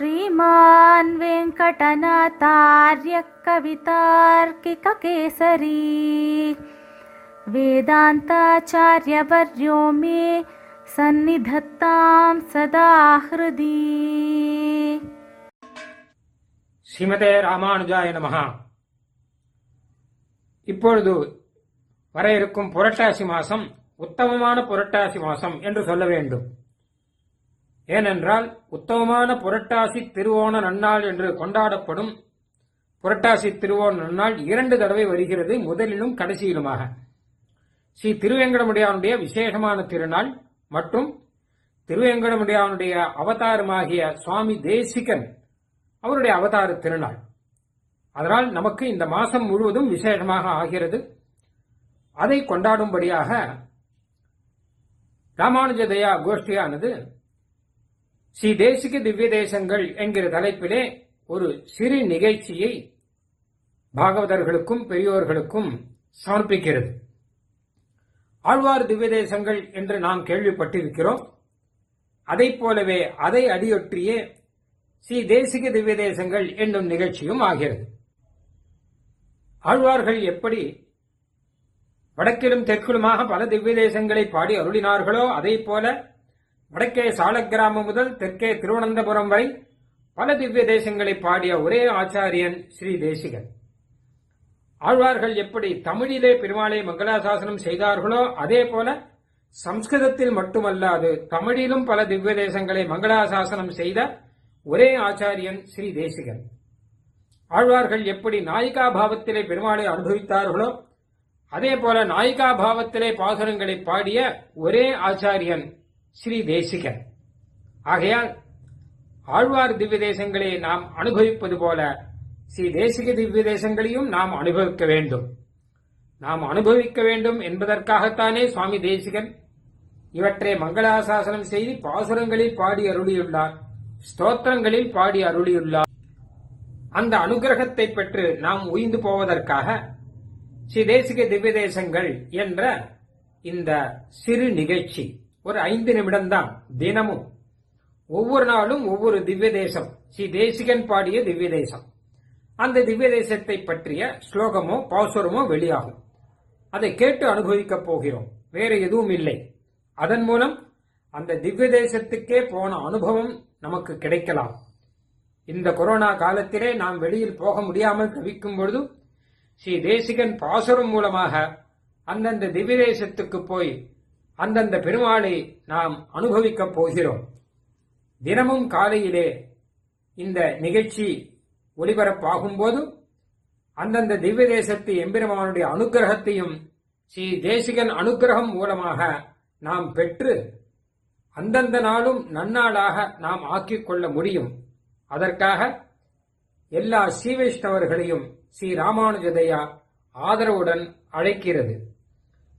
श्रीमान् वेङ्कटनाथार्यः कवितार्किककेसरी वेदान्ताचार्यवर्यो मे सन्निधत्तां सदा हृदि ஸ்ரீமதே ராமானுஜாய நமஹா இப்பொழுது வர இருக்கும் புரட்டாசி மாசம் உத்தமமான புரட்டாசி மாசம் என்று சொல்ல வேண்டும் ஏனென்றால் உத்தமமான புரட்டாசி திருவோண நன்னாள் என்று கொண்டாடப்படும் புரட்டாசி திருவோண நன்னாள் இரண்டு தடவை வருகிறது முதலிலும் கடைசியிலுமாக. ஸ்ரீ திருவேங்கடமுடியானுடைய விசேஷமான திருநாள் மற்றும் திருவேங்கடமுடியானுடைய அவதாரமாகிய சுவாமி தேசிகன் அவருடைய அவதார திருநாள். அதனால் நமக்கு இந்த மாசம் முழுவதும் விசேஷமாக ஆகிறது. அதை கொண்டாடும்படியாக ராமானுஜ தயா கோஷ்டியானது ஸ்ரீ தேசிக திவ்ய தேசங்கள் என்கிற தலைப்பிலே ஒரு சிறு நிகழ்ச்சியை பாகவதர்களுக்கும் பெரியோர்களுக்கும் சமர்ப்பிக்கிறது. ஆழ்வார் திவ்ய தேசங்கள் என்று நாம் கேள்விப்பட்டிருக்கிறோம். அதைப் போலவே அதை அடியொற்றியே ஸ்ரீ தேசிக திவ்ய தேசங்கள் என்னும் நிகழ்ச்சியும் ஆகிறது. ஆழ்வார்கள் எப்படி வடக்கிலும் தெற்கிலுமாக பல திவ்ய தேசங்களை பாடி அருளினார்களோ அதை போல வடக்கே சாலக்கிராமம் முதல் தெற்கே திருவனந்தபுரம் வரை பல திவ்ய தேசங்களை பாடிய ஒரே ஆச்சாரியன் ஸ்ரீ தேசிகன். ஆழ்வார்கள் எப்படி தமிழிலே பெருமாளை மங்களாசாசனம் செய்தார்களோ அதே போல சம்ஸ்கிருதத்தில் மட்டுமல்லாது தமிழிலும் பல திவ்ய தேசங்களை மங்களாசாசனம் செய்த ஒரே ஆச்சாரியன் ஸ்ரீ தேசிகன். ஆழ்வார்கள் எப்படி நாயிகா பாவத்திலே பெருமாளை அனுபவித்தார்களோ அதே போல நாயிகா பாவத்திலே பாசுரங்களை பாடிய ஒரே ஆச்சாரியன் ஸ்ரீ தேசிகன். ஆகையால் ஆழ்வார் திவ்ய தேசங்களை நாம் அனுபவிப்பது போல ஸ்ரீ தேசிக திவ்ய தேசங்களையும் நாம் அனுபவிக்க வேண்டும். நாம் அனுபவிக்க வேண்டும் என்பதற்காகத்தானே சுவாமி தேசிகன் இவற்றை மங்களாசாசனம் செய்து பாசுரங்களில் பாடி அருளியுள்ளார் ஸ்தோத்திரங்களில் பாடி அருளியுள்ளார். அந்த அனுகிரகத்தை பெற்று நாம் உய்ந்து போவதற்காக ஸ்ரீ தேசிக திவ்ய தேசங்கள் என்ற இந்த சிறு நிகழ்ச்சி ஒரு ஐந்து நிமிடம்தான் தினமும். ஒவ்வொரு நாளும் ஒவ்வொரு திவ்ய தேசம் ஸ்ரீ தேசிகன் பாடிய திவ்ய தேசம் அந்த திவ்ய தேசத்தை பற்றிய ஸ்லோகமோ பாசுரமோ வெளியாகும். அதை கேட்டு அனுபவிக்கப் போகிறோம். வேற எதுவும் இல்லை. அதன் மூலம் அந்த திவ்ய தேசத்துக்கே போன அனுபவம் நமக்கு கிடைக்கலாம். இந்த கொரோனா காலத்திலே நாம் வெளியில் போக முடியாமல் தவிக்கும் பொழுது ஸ்ரீ தேசிகன் பாசுரம் மூலமாக அந்தந்த திவ்ய தேசத்துக்கு போய் அந்தந்த பெருமாளை நாம் அனுபவிக்கப் போகிறோம். தினமும் காலையிலே இந்த நிகழ்ச்சி ஒளிபரப்பாகும் போது அந்தந்த திவ்ய தேசத்து எம்பெருமானுடைய அனுகிரகத்தையும் ஸ்ரீ தேசிகன் அனுகிரகம் மூலமாக நாம் பெற்று அந்தந்த நாளும் நன்னாளாக நாம் ஆக்கிக் கொள்ள முடியும். அதற்காக எல்லா ஸ்ரீ வைஷ்ணவர்களையும் ஸ்ரீ ராமானுஜதையா ஆதரவுடன் அழைக்கிறது.